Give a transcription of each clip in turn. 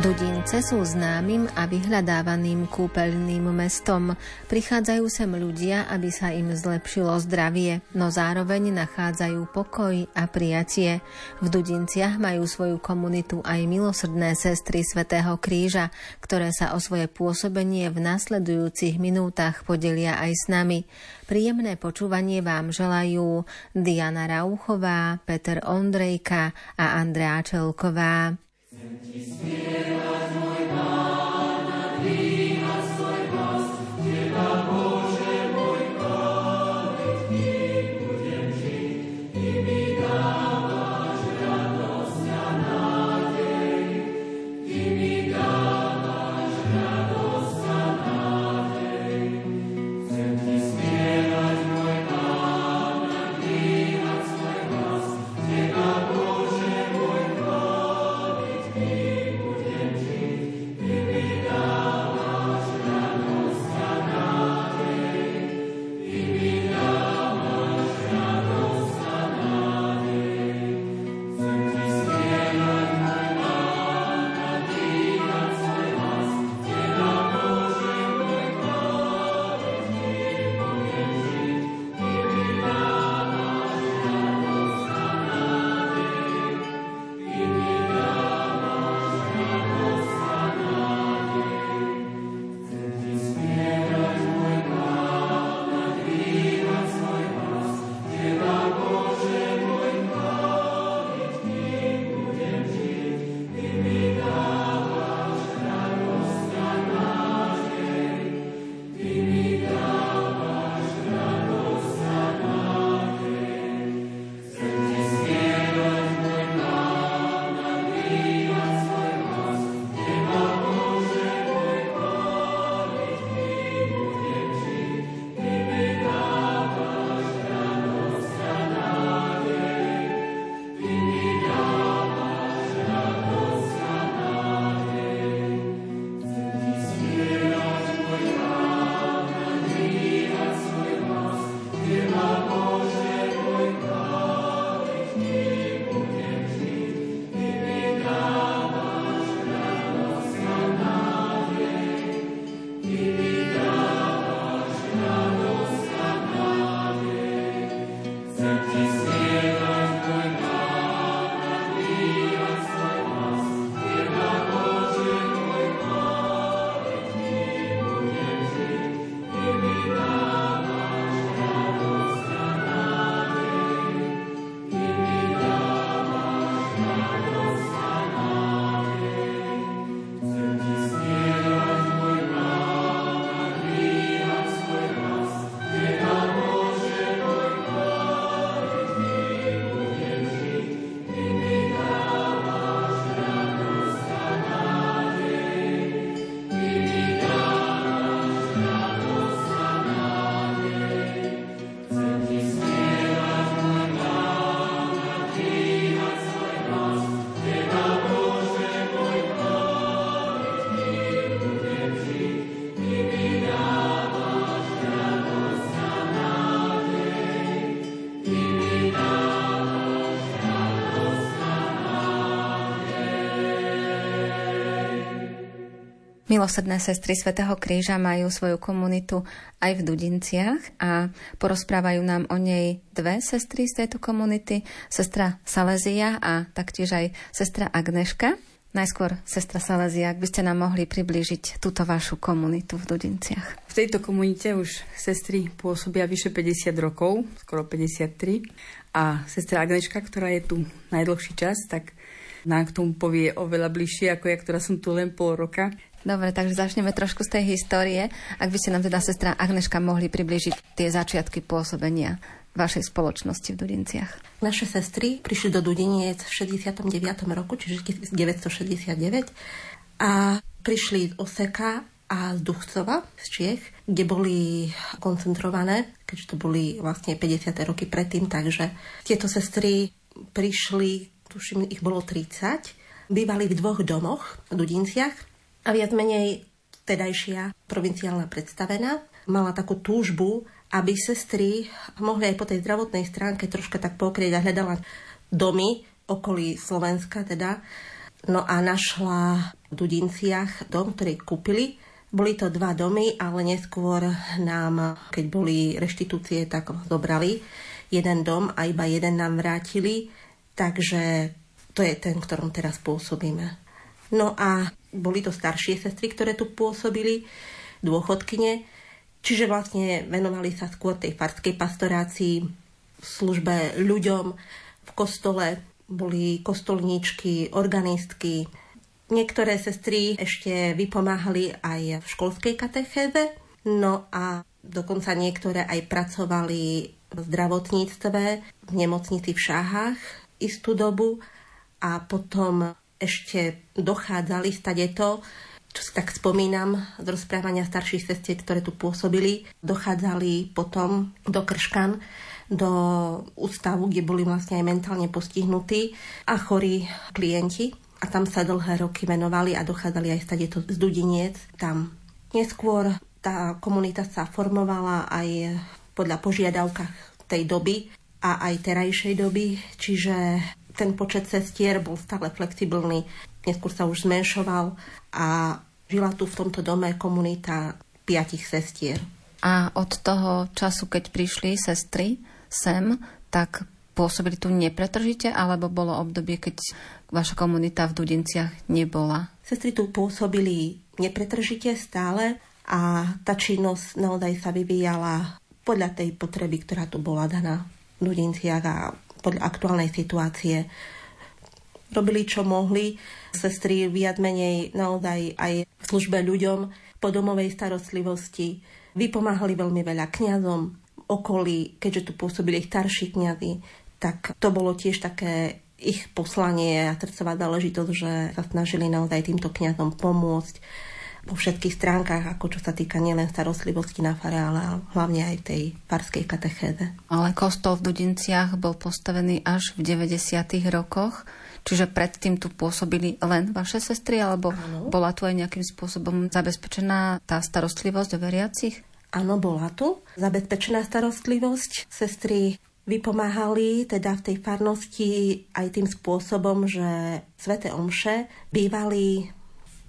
Dudince sú známym a vyhľadávaným kúpeľným mestom. Prichádzajú sem ľudia, aby sa im zlepšilo zdravie, no zároveň nachádzajú pokoj a prijatie. V Dudinciach majú svoju komunitu aj milosrdné sestry Svetého kríža, ktoré sa o svoje pôsobenie v nasledujúcich minútach podelia aj s nami. Príjemné počúvanie vám želajú Diana Rauchová, Peter Ondrejka a Andrea Čelková. Spievať môj Pán Milosrdné sestry Svetého kríža majú svoju komunitu aj v Dudinciach a porozprávajú nám o nej dve sestry z tejto komunity, sestra Salezia a taktiež aj sestra Agneška. Najskôr, sestra Salezia, ak by ste nám mohli priblížiť túto vašu komunitu v Dudinciach. V tejto komunite už sestry pôsobia vyše 50 rokov, skoro 53. A sestra Agneška, ktorá je tu najdlhší čas, tak nám k tomu povie oveľa bližšie ako ja, ktorá som tu len pol roka. Dobre, takže začneme trošku z tej histórie. Ak by ste nám teda sestra Agneška mohli približiť tie začiatky pôsobenia vašej spoločnosti v Dudinciach. Naše sestry prišli do Dudiniec v 69. roku, čiže 1969 a prišli z Oseka a z Duchcova, z Čiech, kde boli koncentrované, keďže to boli vlastne 50. roky predtým, takže tieto sestry prišli, tuším, ich bolo 30, bývali v dvoch domoch v Dudinciach a viac menej tedajšia provinciálna predstavená mala takú túžbu, aby sestry mohli aj po tej zdravotnej stránke troška tak pokrieť a hľadala domy okolí Slovenska teda, No a našla v Dudinciach dom, ktorý kúpili. Boli to dva domy, ale neskôr nám, keď boli reštitúcie, tak zobrali jeden dom a iba jeden nám vrátili. Takže to je ten, ktorom teraz pôsobíme. No a boli to staršie sestry, ktoré tu pôsobili, dôchodkyne, čiže vlastne venovali sa skôr tej farskej pastorácii, službe ľuďom v kostole, boli kostolníčky, organistky. Niektoré sestry ešte vypomáhali aj v školskej katechéze, no a dokonca niektoré aj pracovali v zdravotníctve, v nemocnici v Šáhach istú dobu. A potom ešte dochádzali stade to, čo si tak spomínam z rozprávania starších sestier, ktoré tu pôsobili, dochádzali potom do Krškan, do ústavu, kde boli vlastne aj mentálne postihnutí a chorí klienti. A tam sa dlhé roky venovali a dochádzali aj stade to z Dudiniec tam. Neskôr tá komunita sa formovala aj podľa požiadavkách tej doby a aj terajšej doby, čiže ten počet cestier bol stále flexibilný, neskôr sa už zmenšoval a žila tu v tomto dome komunita piatich sestier. A od toho času, keď prišli sestry sem, tak pôsobili tu nepretržite, alebo bolo obdobie, keď vaša komunita v Dudinciach nebola? Sestry tu pôsobili nepretržite stále a tá činnosť naozaj sa vyvíjala podľa tej potreby, ktorá tu bola daná v Dudinciach a podľa aktuálnej situácie. Robili, čo mohli. Sestry viac menej naozaj aj v službe ľuďom po domovej starostlivosti. Vypomáhali veľmi veľa kňazom okolí, keďže tu pôsobili ich starší kňazi, tak to bolo tiež také ich poslanie a srdcová záležitosť, že sa snažili naozaj týmto kňazom pomôcť po všetkých stránkach, ako čo sa týka nielen starostlivosti na fare, ale hlavne aj tej farskej katechéze. Ale kostol v Dudinciach bol postavený až v 90. rokoch, čiže predtým tu pôsobili len vaše sestry, alebo ano. bola tu aj nejakým spôsobom zabezpečená tá starostlivosť o veriacich? Áno, bola tu zabezpečená starostlivosť. Sestry vypomáhali teda v tej farnosti aj tým spôsobom, že Svete Omše bývali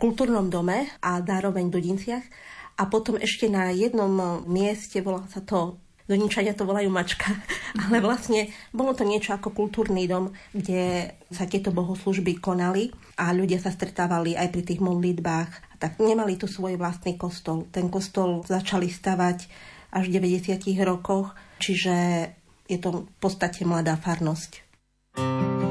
kultúrnom dome a zároveň v Dudinciach. A potom ešte na jednom mieste, volá sa to Doničania to volajú mačka, ale vlastne bolo to niečo ako kultúrny dom, kde sa tieto bohoslužby konali a ľudia sa stretávali aj pri tých modlitbách. Tak nemali tu svoj vlastný kostol. Ten kostol začali stavať až v 90. rokoch, čiže je to v podstate mladá farnosť. thank you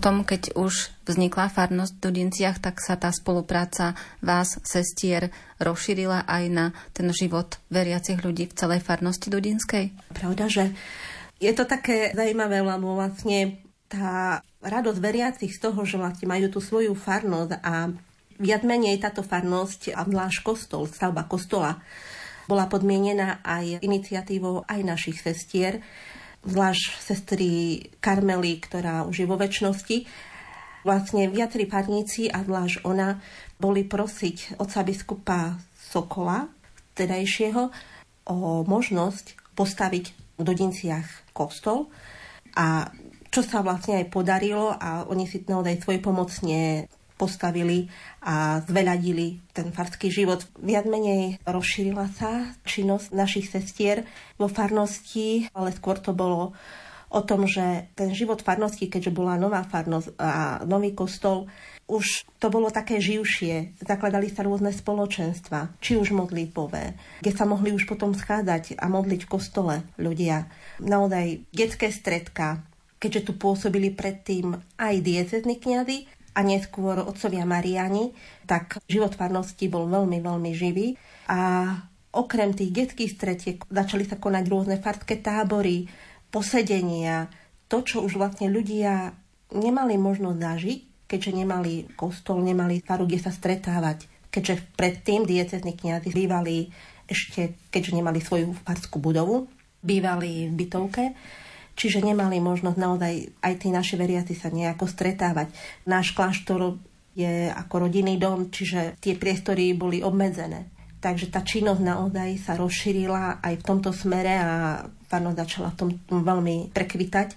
Potom, keď už vznikla farnosť v Dudinciach, tak sa tá spolupráca vás, sestier, rozšírila aj na ten život veriacich ľudí v celej farnosti Dudinskej? Pravda, že je to také zaujímavé, lebo vlastne tá radosť veriacich z toho, že vlastne majú tú svoju farnosť a viac menej táto farnosť a zvlášť kostol, stavba kostola, bola podmienená aj iniciatívou aj našich sestier, zvlášť sestry Karmely, ktorá už je vo väčšnosti. Vlastne viacerí parníci a zvlášť ona boli prosiť oca biskupa Sokola, tedajšieho, o možnosť postaviť v Dodinciach kostol a čo sa vlastne aj podarilo a oni si naozaj svoj pomocne postavili a zveľadili ten farský život. Viac menej rozšírila sa činnosť našich sestier vo farnosti, ale skôr to bolo o tom, že ten život farnosti, keďže bola nová farnosť a nový kostol, už to bolo také živšie. Zakladali sa rôzne spoločenstva, či už modlitbové, kde sa mohli už potom schádzať a modliť v kostole ľudia. Naozaj detské stredka, keďže tu pôsobili predtým aj diecezní kniazy, a neskôr otcovia Mariani, tak život farnosti bol veľmi, veľmi živý. A okrem tých detských stretiek začali sa konať rôzne farské tábory, posedenia, to, čo už vlastne ľudia nemali možnosť zažiť, keďže nemali kostol, nemali faru, kde sa stretávať. Keďže predtým diecezní kniazy bývali ešte, keďže nemali svoju farskú budovu, bývali v bytovke, čiže nemali možnosť naozaj aj tí naši veriaci sa nejako stretávať. Náš kláštor je ako rodinný dom, čiže tie priestory boli obmedzené. Takže tá činnosť naozaj sa rozšírila aj v tomto smere a farnosť začala v tom veľmi prekvitať,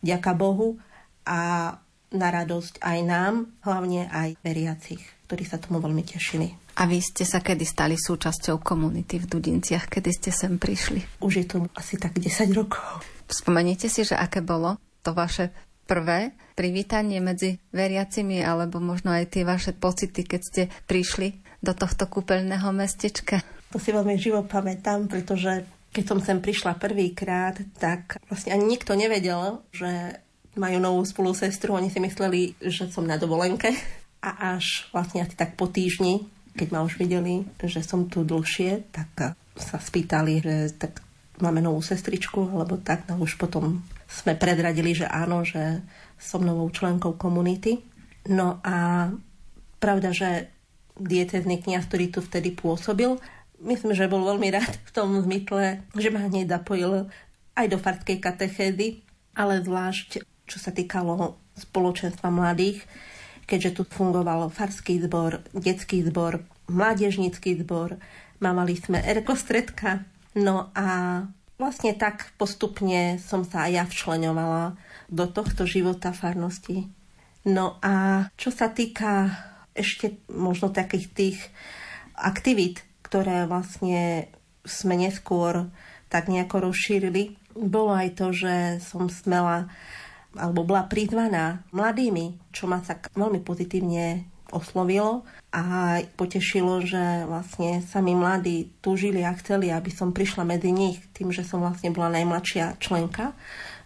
ďaká Bohu a na radosť aj nám, hlavne aj veriacich, ktorí sa tomu veľmi tešili. A vy ste sa kedy stali súčasťou komunity v Dudinciach? Kedy ste sem prišli? Už je to asi tak 10 rokov. Spomeniete si, že aké bolo to vaše prvé privítanie medzi veriacimi, alebo možno aj tie vaše pocity, keď ste prišli do tohto kúpeľného mestečka? To si veľmi živo pamätám, pretože keď som sem prišla prvýkrát, tak vlastne ani nikto nevedel, že majú novú spolusestru. Oni si mysleli, že som na dovolenke. A až vlastne asi tak po týždni, keď ma už videli, že som tu dlhšie, tak sa spýtali, že tak máme novú sestričku, alebo tak, no už potom sme predradili, že áno, že som novou členkou komunity. No a pravda, že diecezný kniaz, ktorý tu vtedy pôsobil, myslím, že bol veľmi rád v tom zmysle, že ma hneď zapojil aj do farskej katechézy, ale zvlášť čo sa týkalo spoločenstva mladých, keďže tu fungoval farský zbor, detský zbor, mládežnický zbor, mávali sme erkostredka, No a vlastne tak postupne som sa aj ja včleňovala do tohto života farnosti. No a čo sa týka ešte možno takých tých aktivít, ktoré vlastne sme neskôr tak nejako rozšírili, bolo aj to, že som smela alebo bola prizvaná mladými, čo ma tak veľmi pozitívne oslovilo a potešilo, že vlastne sami mladí túžili a chceli, aby som prišla medzi nich tým, že som vlastne bola najmladšia členka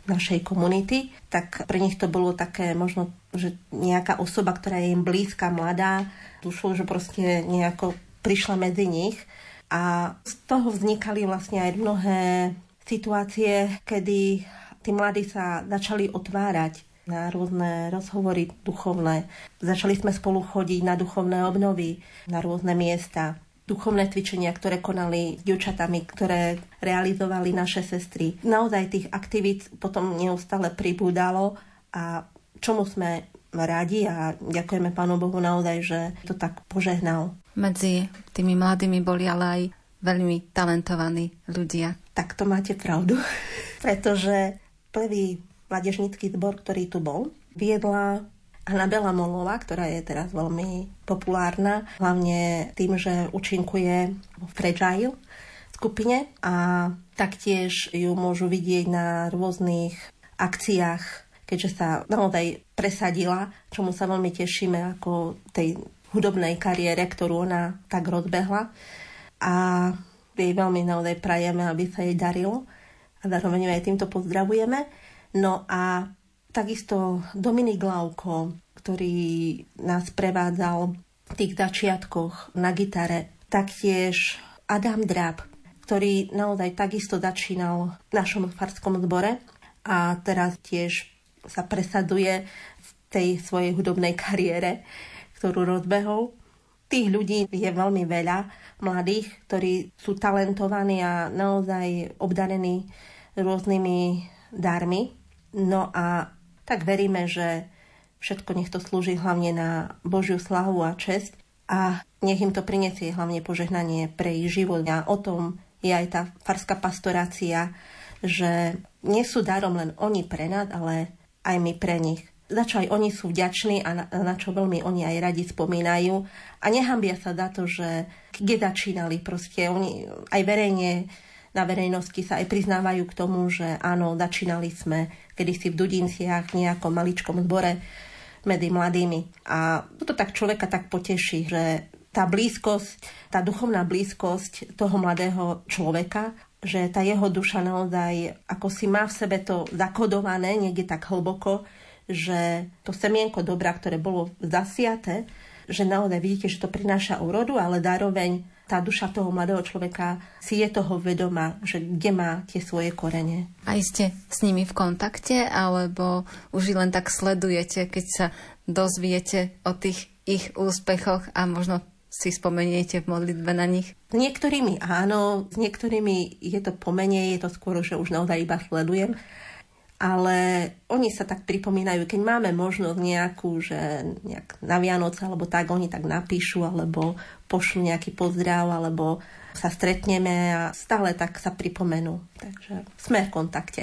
našej komunity, tak pre nich to bolo také možno, že nejaká osoba, ktorá je im blízka, mladá, dušou, že proste nejako prišla medzi nich. A z toho vznikali vlastne aj mnohé situácie, kedy tí mladí sa začali otvárať na rôzne rozhovory duchovné. Začali sme spolu chodiť na duchovné obnovy, na rôzne miesta, duchovné cvičenia, ktoré konali s dievčatami, ktoré realizovali naše sestry. Naozaj tých aktivít potom neustále pribúdalo a čomu sme radi a ďakujeme Pánu Bohu naozaj, že to tak požehnal. Medzi tými mladými boli ale aj veľmi talentovaní ľudia. Tak to máte pravdu, pretože prvý mladežnický zbor, ktorý tu bol, viedla Anabela Molová, ktorá je teraz veľmi populárna, hlavne tým, že účinkuje v Fragile skupine a taktiež ju môžu vidieť na rôznych akciách, keďže sa naozaj presadila, čomu sa veľmi tešíme ako tej hudobnej kariére, ktorú ona tak rozbehla. A jej veľmi naozaj prajeme, aby sa jej darilo. A zároveň aj týmto pozdravujeme. No a takisto Dominik Lauko, ktorý nás prevádzal v tých začiatkoch na gitare. Taktiež Adam Drab, ktorý naozaj takisto začínal v našom farskom zbore a teraz tiež sa presaduje v tej svojej hudobnej kariére, ktorú rozbehol. Tých ľudí je veľmi veľa, mladých, ktorí sú talentovaní a naozaj obdarení rôznymi darmi. No a tak veríme, že všetko nech to slúži hlavne na Božiu slavu a česť a nech im to prinesie hlavne požehnanie pre ich život. A o tom je aj tá farská pastorácia, že nie sú darom len oni pre nás, ale aj my pre nich. Za čo aj oni sú vďační a na, na čo veľmi oni aj radi spomínajú. A nehambia sa za to, že kde začínali proste. Oni aj verejne na verejnosti sa aj priznávajú k tomu, že áno, začínali sme kedysi v Dudinciach v nejakom maličkom zbore medzi mladými. A to tak človeka tak poteší, že tá blízkosť, tá duchovná blízkosť toho mladého človeka, že tá jeho duša naozaj ako si má v sebe to zakodované niekde tak hlboko, že to semienko dobra, ktoré bolo zasiate, že naozaj vidíte, že to prináša úrodu, ale zároveň tá duša toho mladého človeka si je toho vedoma, že kde má tie svoje korene. A ste s nimi v kontakte, alebo už len tak sledujete, keď sa dozviete o tých ich úspechoch a možno si spomeniete v modlitbe na nich? S niektorými áno, s niektorými je to pomenie, je to skôr, že už naozaj iba sledujem. Ale oni sa tak pripomínajú, keď máme možnosť nejakú, že nejak na Vianoce alebo tak, oni tak napíšu alebo pošlu nejaký pozdrav alebo sa stretneme a stále tak sa pripomenú. Takže sme v kontakte.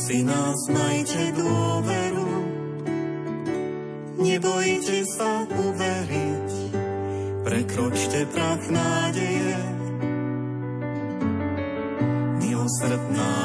Si nás, majte dôveru, nebojte sa uveriť, prekročte prach nádeje. Milosrdná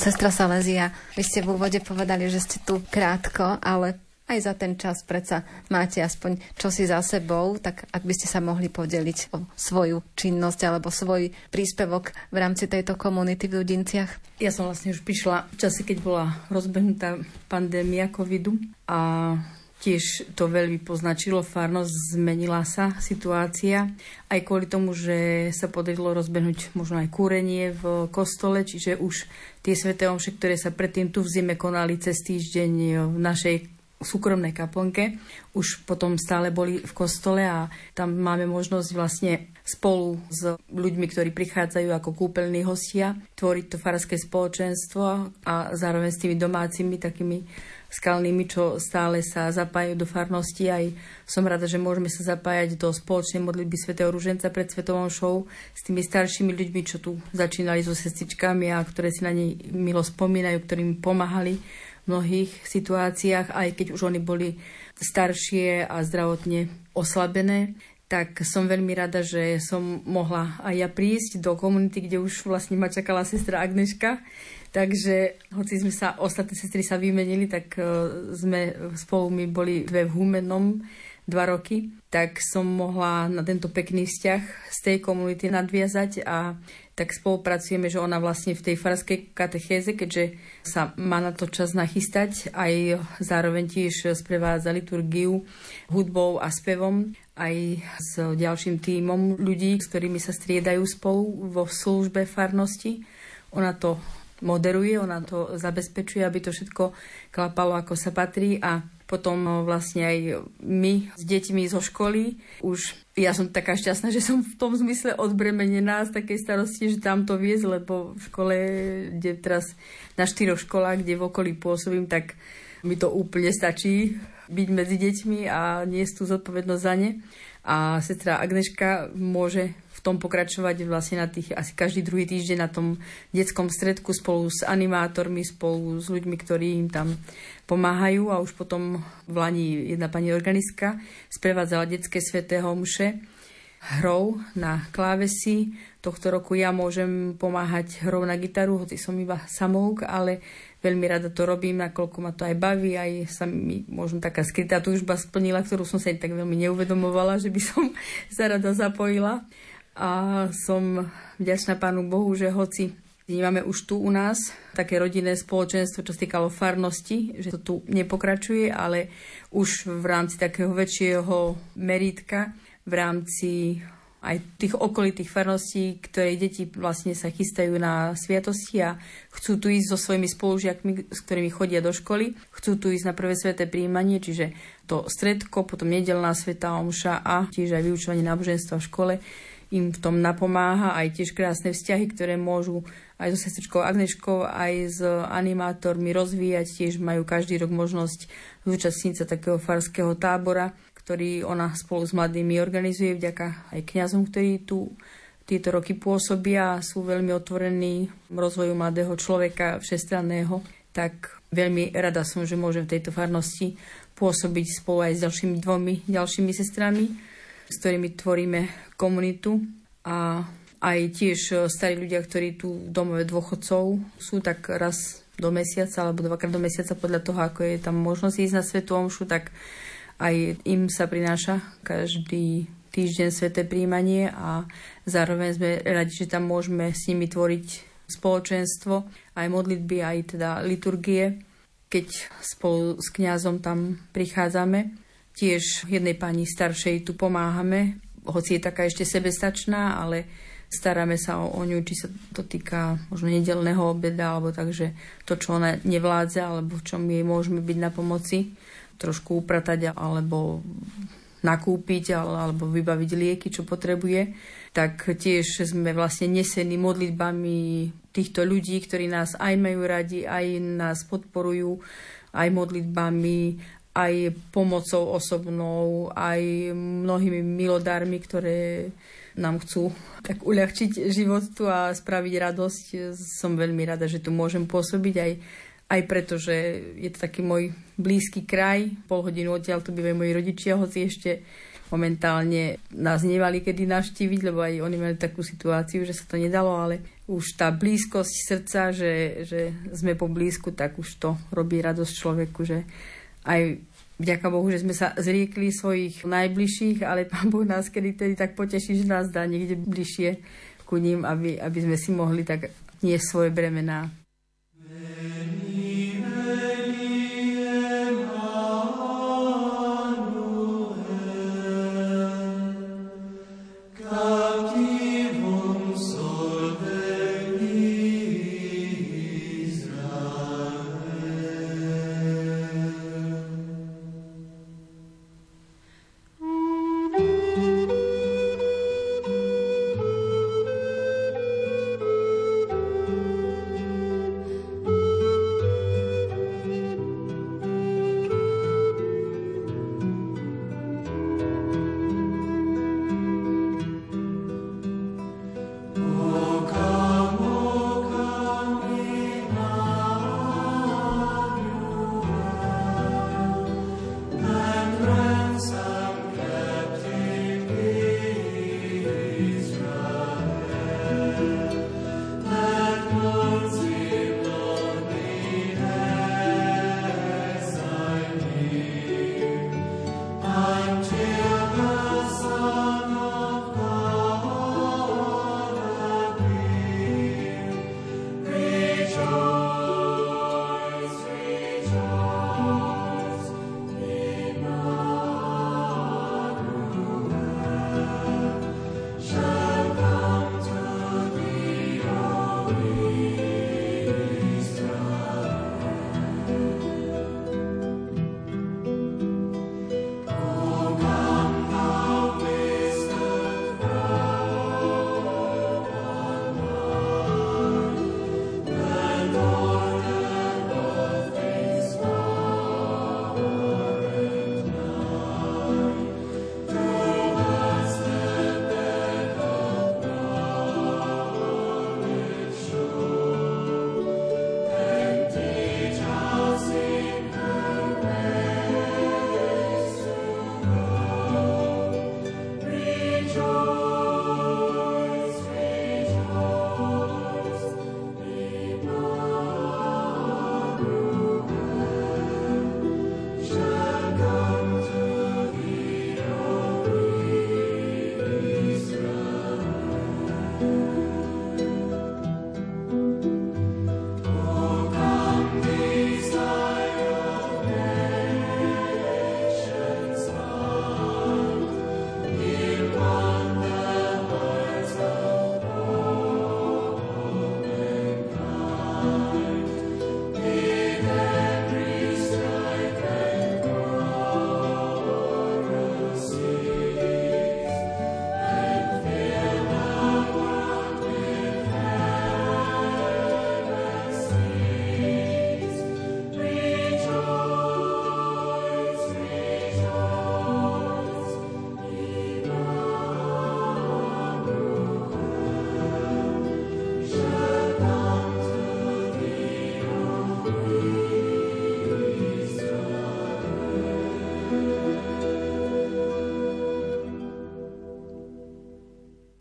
Sestra Salezia, vy ste v úvode povedali, že ste tu krátko, ale aj za ten čas predsa máte aspoň čosi za sebou, tak ak by ste sa mohli podeliť o svoju činnosť alebo svoj príspevok v rámci tejto komunity v Ľudinciach. Ja som vlastne už prišla v čase, keď bola rozbehnutá pandémia covidu a Tiež to veľmi poznačilo farnosť, zmenila sa situácia. Aj kvôli tomu, že sa podarilo rozbehnúť možno aj kúrenie v kostole, čiže už tie sveté omše, ktoré sa predtým tu v zime konali cez týždeň v našej súkromnej kaplnke, už potom stále boli v kostole a tam máme možnosť vlastne spolu s ľuďmi, ktorí prichádzajú ako kúpeľní hostia, tvoriť to farské spoločenstvo a zároveň s tými domácimi takými skalnými, čo stále sa zapájajú do farnosti. Aj som rada, že môžeme sa zapájať do spoločnej modlitby svätého Ruženca pred Svetovou show s tými staršími ľuďmi, čo tu začínali so sestričkami a ktoré si na nej milo spomínajú, ktorým pomáhali v mnohých situáciách, aj keď už oni boli staršie a zdravotne oslabené tak som veľmi rada, že som mohla aj ja prísť do komunity, kde už vlastne ma čakala sestra Agneška. Takže hoci sme sa, ostatné sestry sa vymenili, tak uh, sme spolu my boli dve v Humenom dva roky, tak som mohla na tento pekný vzťah z tej komunity nadviazať a tak spolupracujeme, že ona vlastne v tej farskej katechéze, keďže sa má na to čas nachystať, aj zároveň tiež sprevádza liturgiu hudbou a spevom aj s ďalším tímom ľudí, s ktorými sa striedajú spolu vo službe farnosti. Ona to moderuje, ona to zabezpečuje, aby to všetko klapalo ako sa patrí a potom vlastne aj my s deťmi zo školy už ja som taká šťastná, že som v tom zmysle odbremenená z takej starosti, že tam to viesť, lebo v škole, kde teraz na štyroch školách, kde v okolí pôsobím, tak mi to úplne stačí byť medzi deťmi a niesť tú zodpovednosť za ne. A sestra Agneška môže tom pokračovať vlastne na tých asi každý druhý týždeň na tom detskom stredku spolu s animátormi, spolu s ľuďmi, ktorí im tam pomáhajú a už potom v Lani jedna pani organistka sprevádzala detské sveté homše hrou na klávesi. Tohto roku ja môžem pomáhať hrou na gitaru, hoci som iba samouk, ale veľmi rada to robím, nakoľko ma to aj baví, aj sa mi možno taká skrytá túžba splnila, ktorú som sa aj tak veľmi neuvedomovala, že by som sa rada zapojila. A som vďačná Pánu Bohu, že hoci Máme už tu u nás také rodinné spoločenstvo, čo týkalo farnosti, že to tu nepokračuje, ale už v rámci takého väčšieho meritka, v rámci aj tých okolitých farností, ktoré deti vlastne sa chystajú na sviatosti a chcú tu ísť so svojimi spolužiakmi, s ktorými chodia do školy, chcú tu ísť na prvé sveté príjmanie, čiže to stredko, potom nedelná sveta omša a tiež aj vyučovanie náboženstva v škole im v tom napomáha aj tiež krásne vzťahy, ktoré môžu aj so sestričkou Agneškou, aj s animátormi rozvíjať. Tiež majú každý rok možnosť zúčastniť sa takého farského tábora, ktorý ona spolu s mladými organizuje vďaka aj kňazom, ktorí tu tieto roky pôsobia a sú veľmi otvorení rozvoju mladého človeka všestranného, tak veľmi rada som, že môžem v tejto farnosti pôsobiť spolu aj s ďalšími dvomi ďalšími sestrami, s ktorými tvoríme komunitu a aj tiež starí ľudia, ktorí tu v domove dôchodcov sú tak raz do mesiaca alebo dvakrát do mesiaca podľa toho, ako je tam možnosť ísť na Svetu Omšu, tak aj im sa prináša každý týždeň sveté príjmanie a zároveň sme radi, že tam môžeme s nimi tvoriť spoločenstvo, aj modlitby, aj teda liturgie, keď spolu s kňazom tam prichádzame. Tiež jednej pani staršej tu pomáhame, hoci je taká ešte sebestačná, ale staráme sa o, o ňu, či sa to týka možno nedelného obeda, alebo takže to, čo ona nevládza, alebo v čom jej môžeme byť na pomoci trošku upratať alebo nakúpiť alebo vybaviť lieky, čo potrebuje, tak tiež sme vlastne nesení modlitbami týchto ľudí, ktorí nás aj majú radi, aj nás podporujú, aj modlitbami, aj pomocou osobnou, aj mnohými milodármi, ktoré nám chcú tak uľahčiť život tu a spraviť radosť. Som veľmi rada, že tu môžem pôsobiť aj aj preto, že je to taký môj blízky kraj, pol hodinu odtiaľ tu bývajú moji rodičia, hoci ešte momentálne nás nevali kedy navštíviť, lebo aj oni mali takú situáciu, že sa to nedalo, ale už tá blízkosť srdca, že, že sme po blízku, tak už to robí radosť človeku, že aj vďaka Bohu, že sme sa zriekli svojich najbližších, ale Pán Boh nás kedy tedy tak poteší, že nás dá niekde bližšie ku ním, aby, aby sme si mohli tak nie svoje bremená.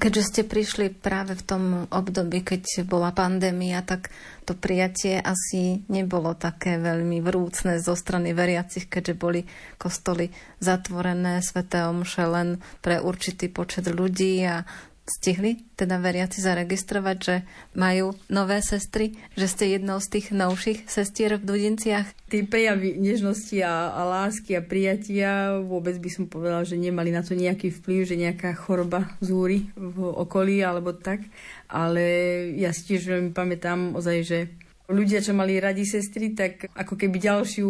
Keďže ste prišli práve v tom období, keď bola pandémia, tak to prijatie asi nebolo také veľmi vrúcne zo strany veriacich, keďže boli kostoly zatvorené, sveté omše len pre určitý počet ľudí a stihli teda veriaci zaregistrovať, že majú nové sestry, že ste jednou z tých novších sestier v Dudinciach? Tí prejavy nežnosti a, a lásky a prijatia vôbec by som povedala, že nemali na to nejaký vplyv, že nejaká choroba zúri v okolí alebo tak. Ale ja si tiež veľmi pamätám ozaj, že ľudia, čo mali radi sestry, tak ako keby ďalšiu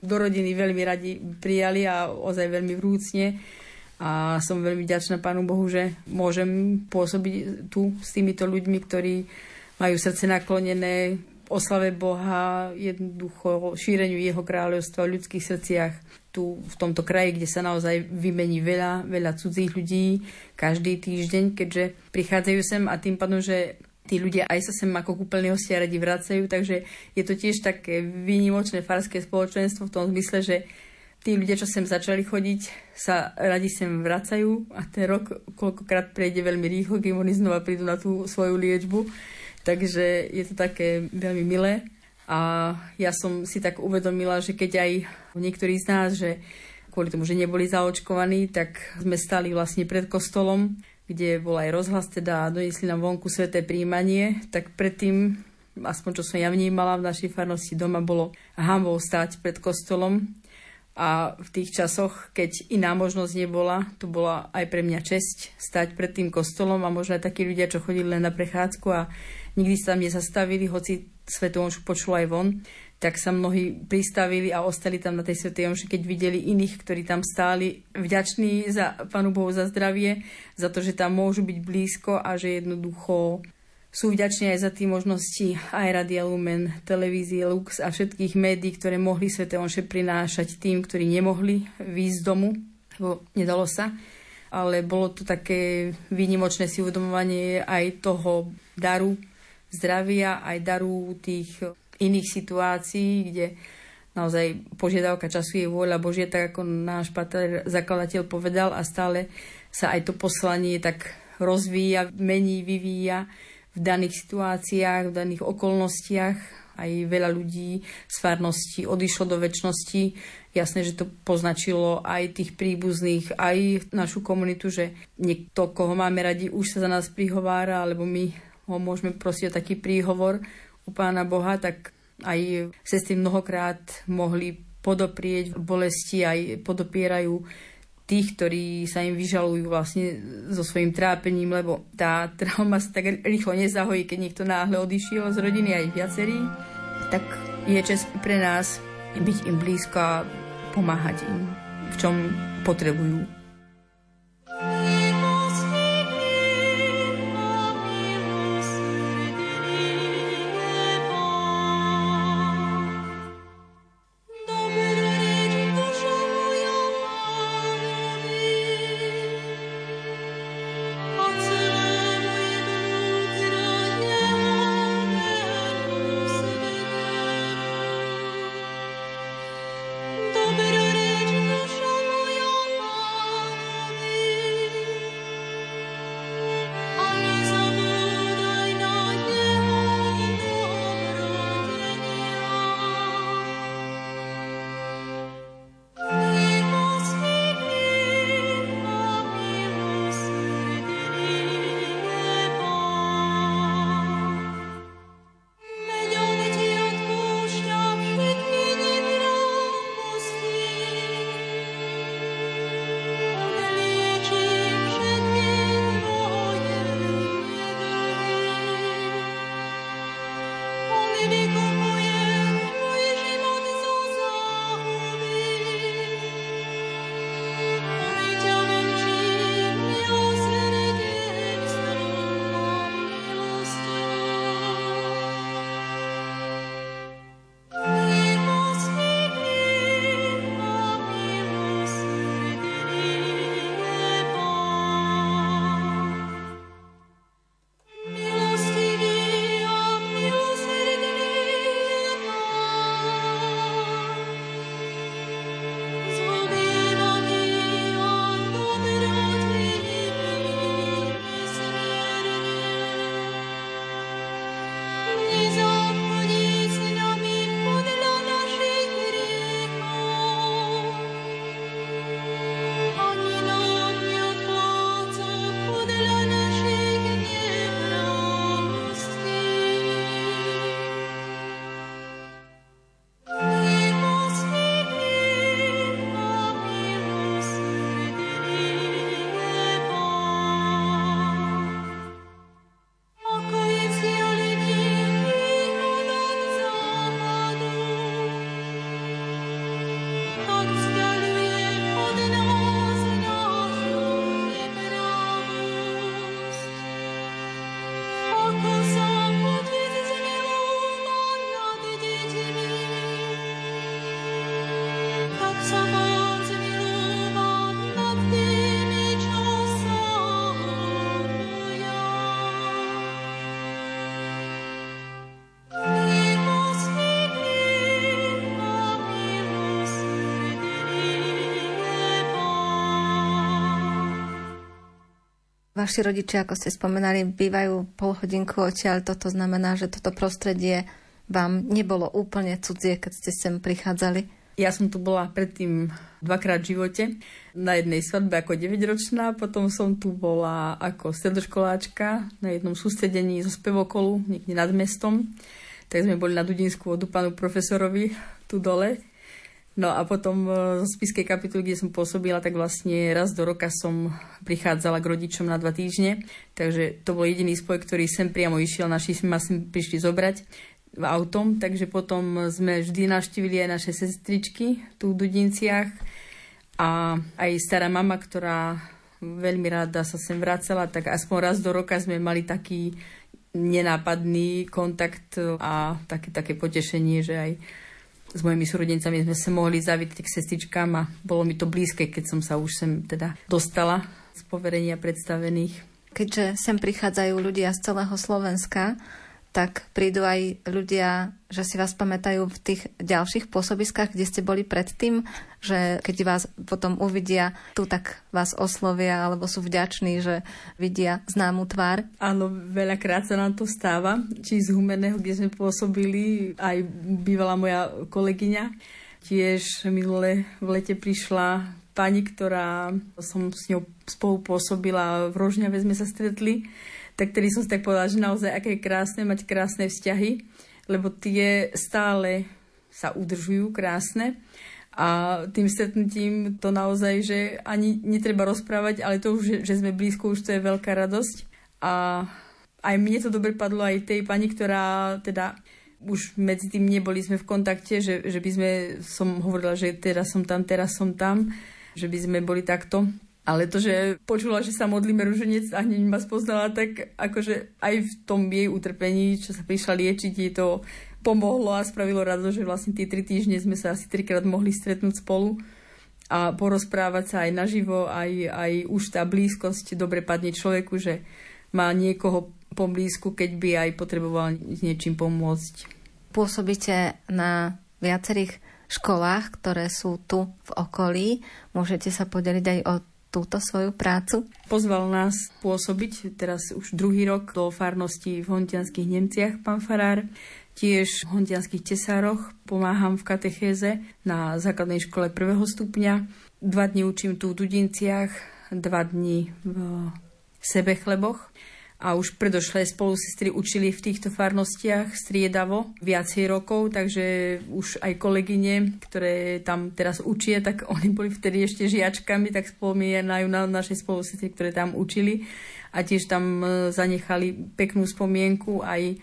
do rodiny veľmi radi prijali a ozaj veľmi vrúcne a som veľmi ďačná Pánu Bohu, že môžem pôsobiť tu s týmito ľuďmi, ktorí majú srdce naklonené oslave Boha, jednoducho šíreniu Jeho kráľovstva v ľudských srdciach tu v tomto kraji, kde sa naozaj vymení veľa, veľa cudzích ľudí každý týždeň, keďže prichádzajú sem a tým pádom, že tí ľudia aj sa sem ako kúpeľní hostia radi vracajú, takže je to tiež také výnimočné farské spoločenstvo v tom zmysle, že tí ľudia, čo sem začali chodiť, sa radi sem vracajú a ten rok koľkokrát prejde veľmi rýchlo, kým oni znova prídu na tú svoju liečbu. Takže je to také veľmi milé. A ja som si tak uvedomila, že keď aj niektorí z nás, že kvôli tomu, že neboli zaočkovaní, tak sme stali vlastne pred kostolom, kde bol aj rozhlas teda donesli nám vonku sveté príjmanie, tak predtým aspoň čo som ja vnímala v našej farnosti doma, bolo hambou stáť pred kostolom a v tých časoch, keď iná možnosť nebola, to bola aj pre mňa česť stať pred tým kostolom a možno aj takí ľudia, čo chodili len na prechádzku a nikdy sa tam nezastavili, hoci Svetu Omšu počul aj von, tak sa mnohí pristavili a ostali tam na tej Svetej Omši, keď videli iných, ktorí tam stáli, vďační za Pánu Bohu za zdravie, za to, že tam môžu byť blízko a že jednoducho sú vďační aj za tie možnosti aj Radia Lumen, televízie Lux a všetkých médií, ktoré mohli Svete Omše prinášať tým, ktorí nemohli výjsť z domu, lebo nedalo sa. Ale bolo to také výnimočné si uvedomovanie aj toho daru zdravia, aj daru tých iných situácií, kde naozaj požiadavka času je vôľa Božia, tak ako náš pater zakladateľ povedal a stále sa aj to poslanie tak rozvíja, mení, vyvíja v daných situáciách, v daných okolnostiach. Aj veľa ľudí z farnosti odišlo do väčšnosti. Jasné, že to poznačilo aj tých príbuzných, aj našu komunitu, že niekto, koho máme radi, už sa za nás prihovára, alebo my ho môžeme prosiť o taký príhovor u Pána Boha, tak aj sestry mnohokrát mohli podoprieť bolesti, aj podopierajú tých, ktorí sa im vyžalujú vlastne so svojím trápením, lebo tá trauma sa tak rýchlo nezahojí, keď niekto náhle odišiel z rodiny aj viacerí, tak je čas pre nás byť im blízko a pomáhať im, v čom potrebujú. Vaši rodičia, ako ste spomenali, bývajú pol hodinku odtiaľ. Toto znamená, že toto prostredie vám nebolo úplne cudzie, keď ste sem prichádzali? Ja som tu bola predtým dvakrát v živote. Na jednej svadbe ako 9-ročná, potom som tu bola ako stredoškoláčka na jednom sústredení zo spevokolu, niekde nad mestom. Tak sme boli na Dudinsku od panu profesorovi tu dole. No a potom e, z spiskej kapituly, kde som pôsobila, tak vlastne raz do roka som prichádzala k rodičom na dva týždne. Takže to bol jediný spoj, ktorý sem priamo išiel. Naši ma sem prišli zobrať autom, takže potom sme vždy navštívili aj naše sestričky tu v Dudinciach a aj stará mama, ktorá veľmi rada sa sem vracala, tak aspoň raz do roka sme mali taký nenápadný kontakt a také, také potešenie, že aj s mojimi súrodencami sme sa mohli zaviť k sestričkám a bolo mi to blízke, keď som sa už sem teda dostala z poverenia predstavených. Keďže sem prichádzajú ľudia z celého Slovenska, tak prídu aj ľudia, že si vás pamätajú v tých ďalších pôsobiskách, kde ste boli predtým, že keď vás potom uvidia tu, tak vás oslovia alebo sú vďační, že vidia známu tvár. Áno, veľakrát sa nám to stáva, či z Humeného, kde sme pôsobili, aj bývala moja kolegyňa. Tiež minule v lete prišla pani, ktorá som s ňou spolu pôsobila, v Rožňave sme sa stretli tak tedy som si tak povedala, že naozaj aké je krásne mať krásne vzťahy, lebo tie stále sa udržujú krásne. A tým stretnutím to naozaj, že ani netreba rozprávať, ale to už, že sme blízko, už to je veľká radosť. A aj mne to dobre padlo aj tej pani, ktorá teda už medzi tým neboli sme v kontakte, že, že by sme, som hovorila, že teraz som tam, teraz som tam, že by sme boli takto ale to, že počula, že sa modlíme ruženec a hneď ma spoznala, tak akože aj v tom jej utrpení, čo sa prišla liečiť, jej to pomohlo a spravilo rado, že vlastne tie tri týždne sme sa asi trikrát mohli stretnúť spolu a porozprávať sa aj naživo, aj, aj už tá blízkosť dobre padne človeku, že má niekoho poblízku, keď by aj potreboval s niečím pomôcť. Pôsobíte na viacerých školách, ktoré sú tu v okolí. Môžete sa podeliť aj o túto svoju prácu? Pozval nás pôsobiť teraz už druhý rok do farnosti v Hontianských Nemciach, pán Farár. Tiež v Hontianských Tesároch pomáham v katechéze na základnej škole prvého stupňa. Dva dni učím tu v Dudinciach, dva dni v Sebechleboch a už predošlé spolusestry učili v týchto farnostiach striedavo viacej rokov, takže už aj kolegyne, ktoré tam teraz učia, tak oni boli vtedy ešte žiačkami, tak spomínajú na naše spolusestry, ktoré tam učili. A tiež tam e, zanechali peknú spomienku, aj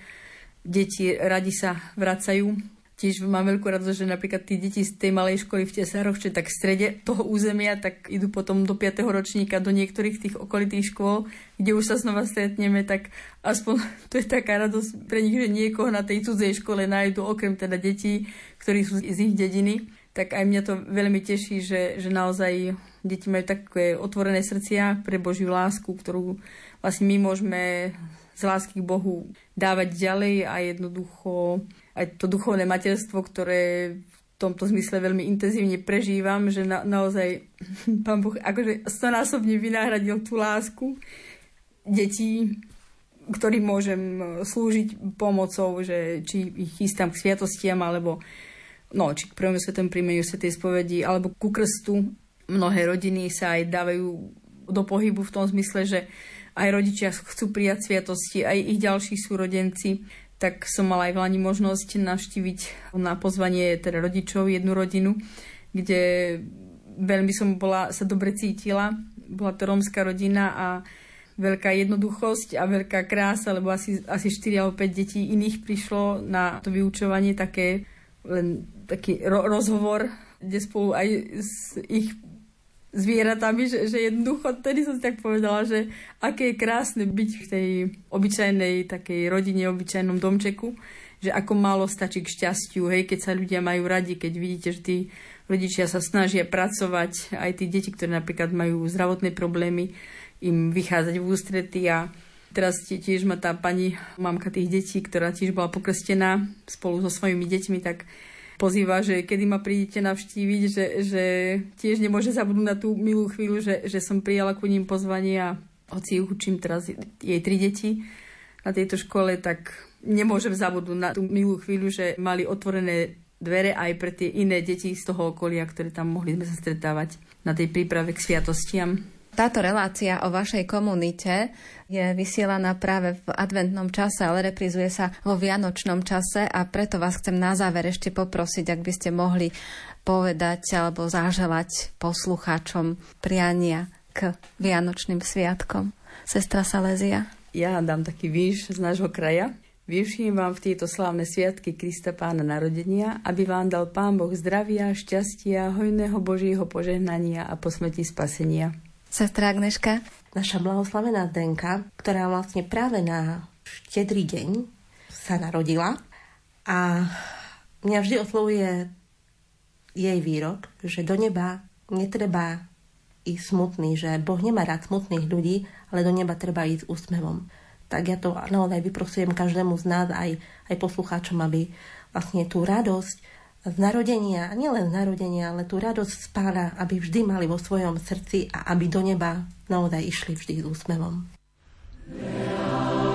deti radi sa vracajú tiež mám veľkú radosť, že napríklad tí deti z tej malej školy v Tesároch, čo tak v strede toho územia, tak idú potom do 5. ročníka do niektorých tých okolitých škôl, kde už sa znova stretneme, tak aspoň to je taká radosť pre nich, že niekoho na tej cudzej škole nájdu, okrem teda detí, ktorí sú z ich dediny. Tak aj mňa to veľmi teší, že, že naozaj deti majú také otvorené srdcia pre Božiu lásku, ktorú vlastne my môžeme z lásky k Bohu dávať ďalej a jednoducho aj to duchovné materstvo, ktoré v tomto zmysle veľmi intenzívne prežívam, že na, naozaj pán Boh akože stonásobne vynahradil tú lásku detí, ktorým môžem slúžiť pomocou, že či ich chystám k sviatostiam, alebo no, či k prvému svetom príjmeniu svetej spovedi, alebo ku krstu. Mnohé rodiny sa aj dávajú do pohybu v tom zmysle, že aj rodičia chcú prijať sviatosti, aj ich ďalší súrodenci tak som mala aj v Lani možnosť navštíviť na pozvanie teda rodičov jednu rodinu, kde veľmi som bola, sa dobre cítila. Bola to rómska rodina a veľká jednoduchosť a veľká krása, lebo asi, asi 4 alebo 5 detí iných prišlo na to vyučovanie také len taký ro- rozhovor, kde spolu aj s ich zvieratami, že, že jednoducho, tedy som si tak povedala, že aké je krásne byť v tej obyčajnej takej rodine, obyčajnom domčeku, že ako málo stačí k šťastiu, hej, keď sa ľudia majú radi, keď vidíte, že tí rodičia sa snažia pracovať, aj tí deti, ktoré napríklad majú zdravotné problémy, im vychádzať v ústrety a teraz tiež ma tá pani mamka tých detí, ktorá tiež bola pokrstená spolu so svojimi deťmi, tak pozýva, že kedy ma prídete navštíviť, že, že tiež nemôže zabudnúť na tú milú chvíľu, že, že som prijala ku ním pozvanie a hoci učím teraz jej tri deti na tejto škole, tak nemôžem zabudnúť na tú milú chvíľu, že mali otvorené dvere aj pre tie iné deti z toho okolia, ktoré tam mohli sme sa stretávať na tej príprave k sviatostiam. Táto relácia o vašej komunite je vysielaná práve v adventnom čase, ale reprizuje sa vo vianočnom čase a preto vás chcem na záver ešte poprosiť, ak by ste mohli povedať alebo zaželať poslucháčom priania k Vianočným sviatkom. Sestra Salezia. Ja dám taký výš z nášho kraja. Vyším vám v tieto slávne sviatky Krista Pána narodenia, aby vám dal Pán Boh zdravia, šťastia, hojného Božieho požehnania a posmeti spasenia. Sestra Agneška. Naša blahoslavená Denka, ktorá vlastne práve na štedrý deň sa narodila a mňa vždy oslovuje jej výrok, že do neba netreba i smutný, že Boh nemá rád smutných ľudí, ale do neba treba ísť úsmevom. Tak ja to naozaj vyprosujem každému z nás, aj, aj poslucháčom, aby vlastne tú radosť z narodenia, nielen z narodenia, ale tú radosť z pána, aby vždy mali vo svojom srdci a aby do neba naozaj išli vždy s úsmevom. Yeah.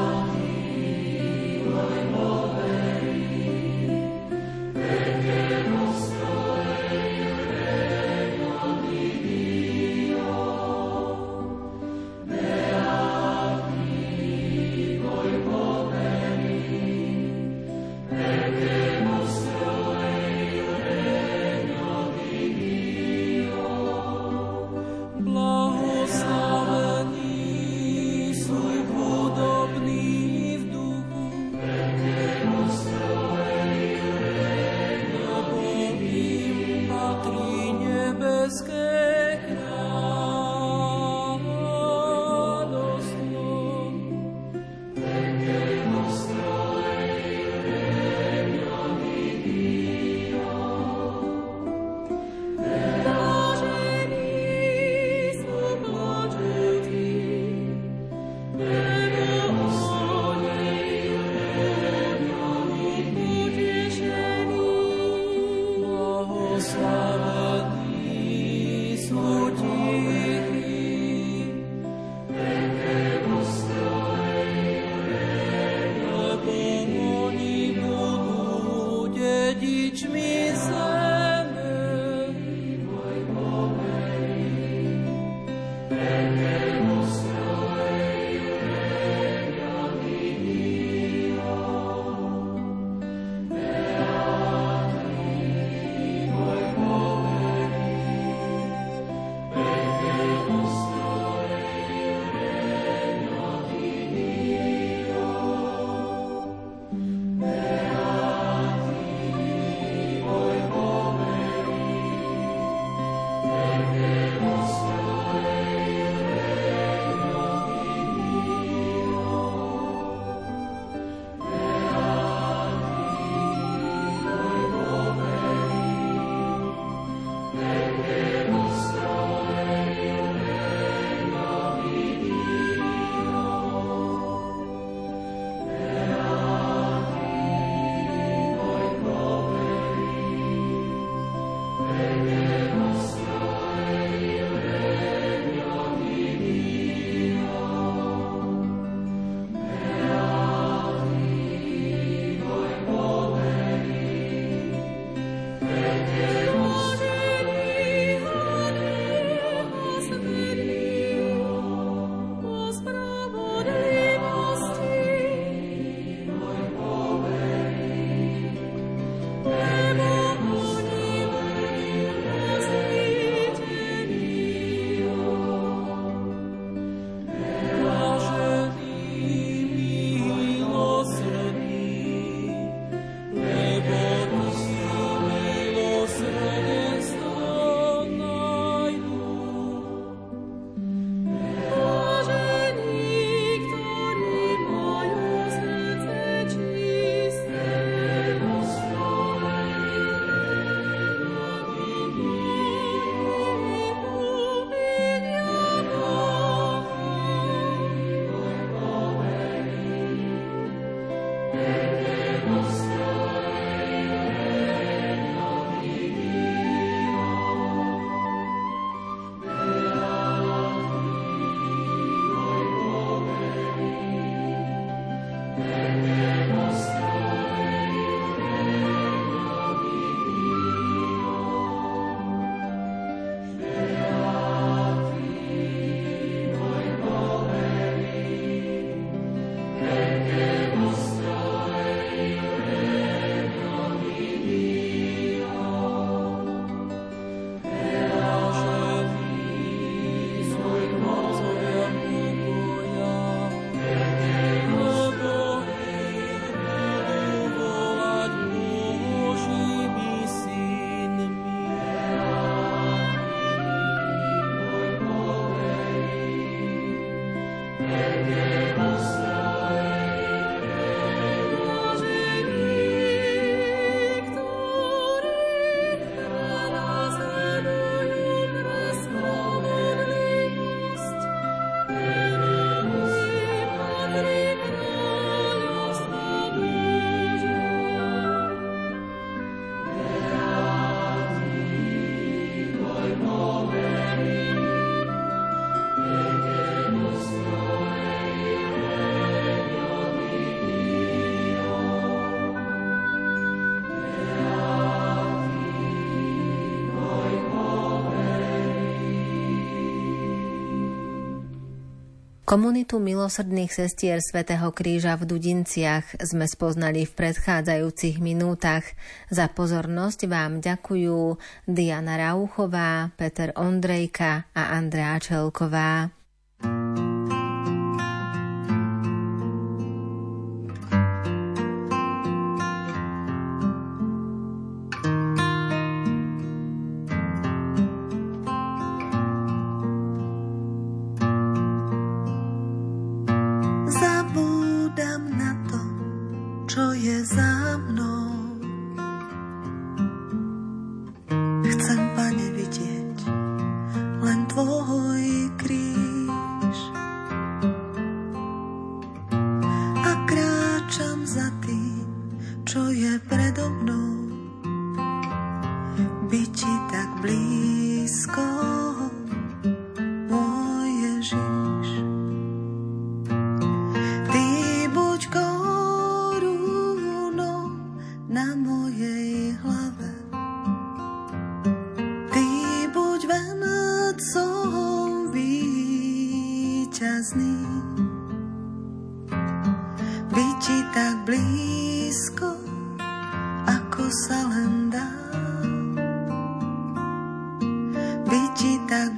Komunitu milosrdných sestier svätého Kríža v Dudinciach sme spoznali v predchádzajúcich minútach. Za pozornosť vám ďakujú Diana Rauchová, Peter Ondrejka a Andrea Čelková.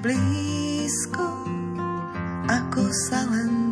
Blízko, ako sa len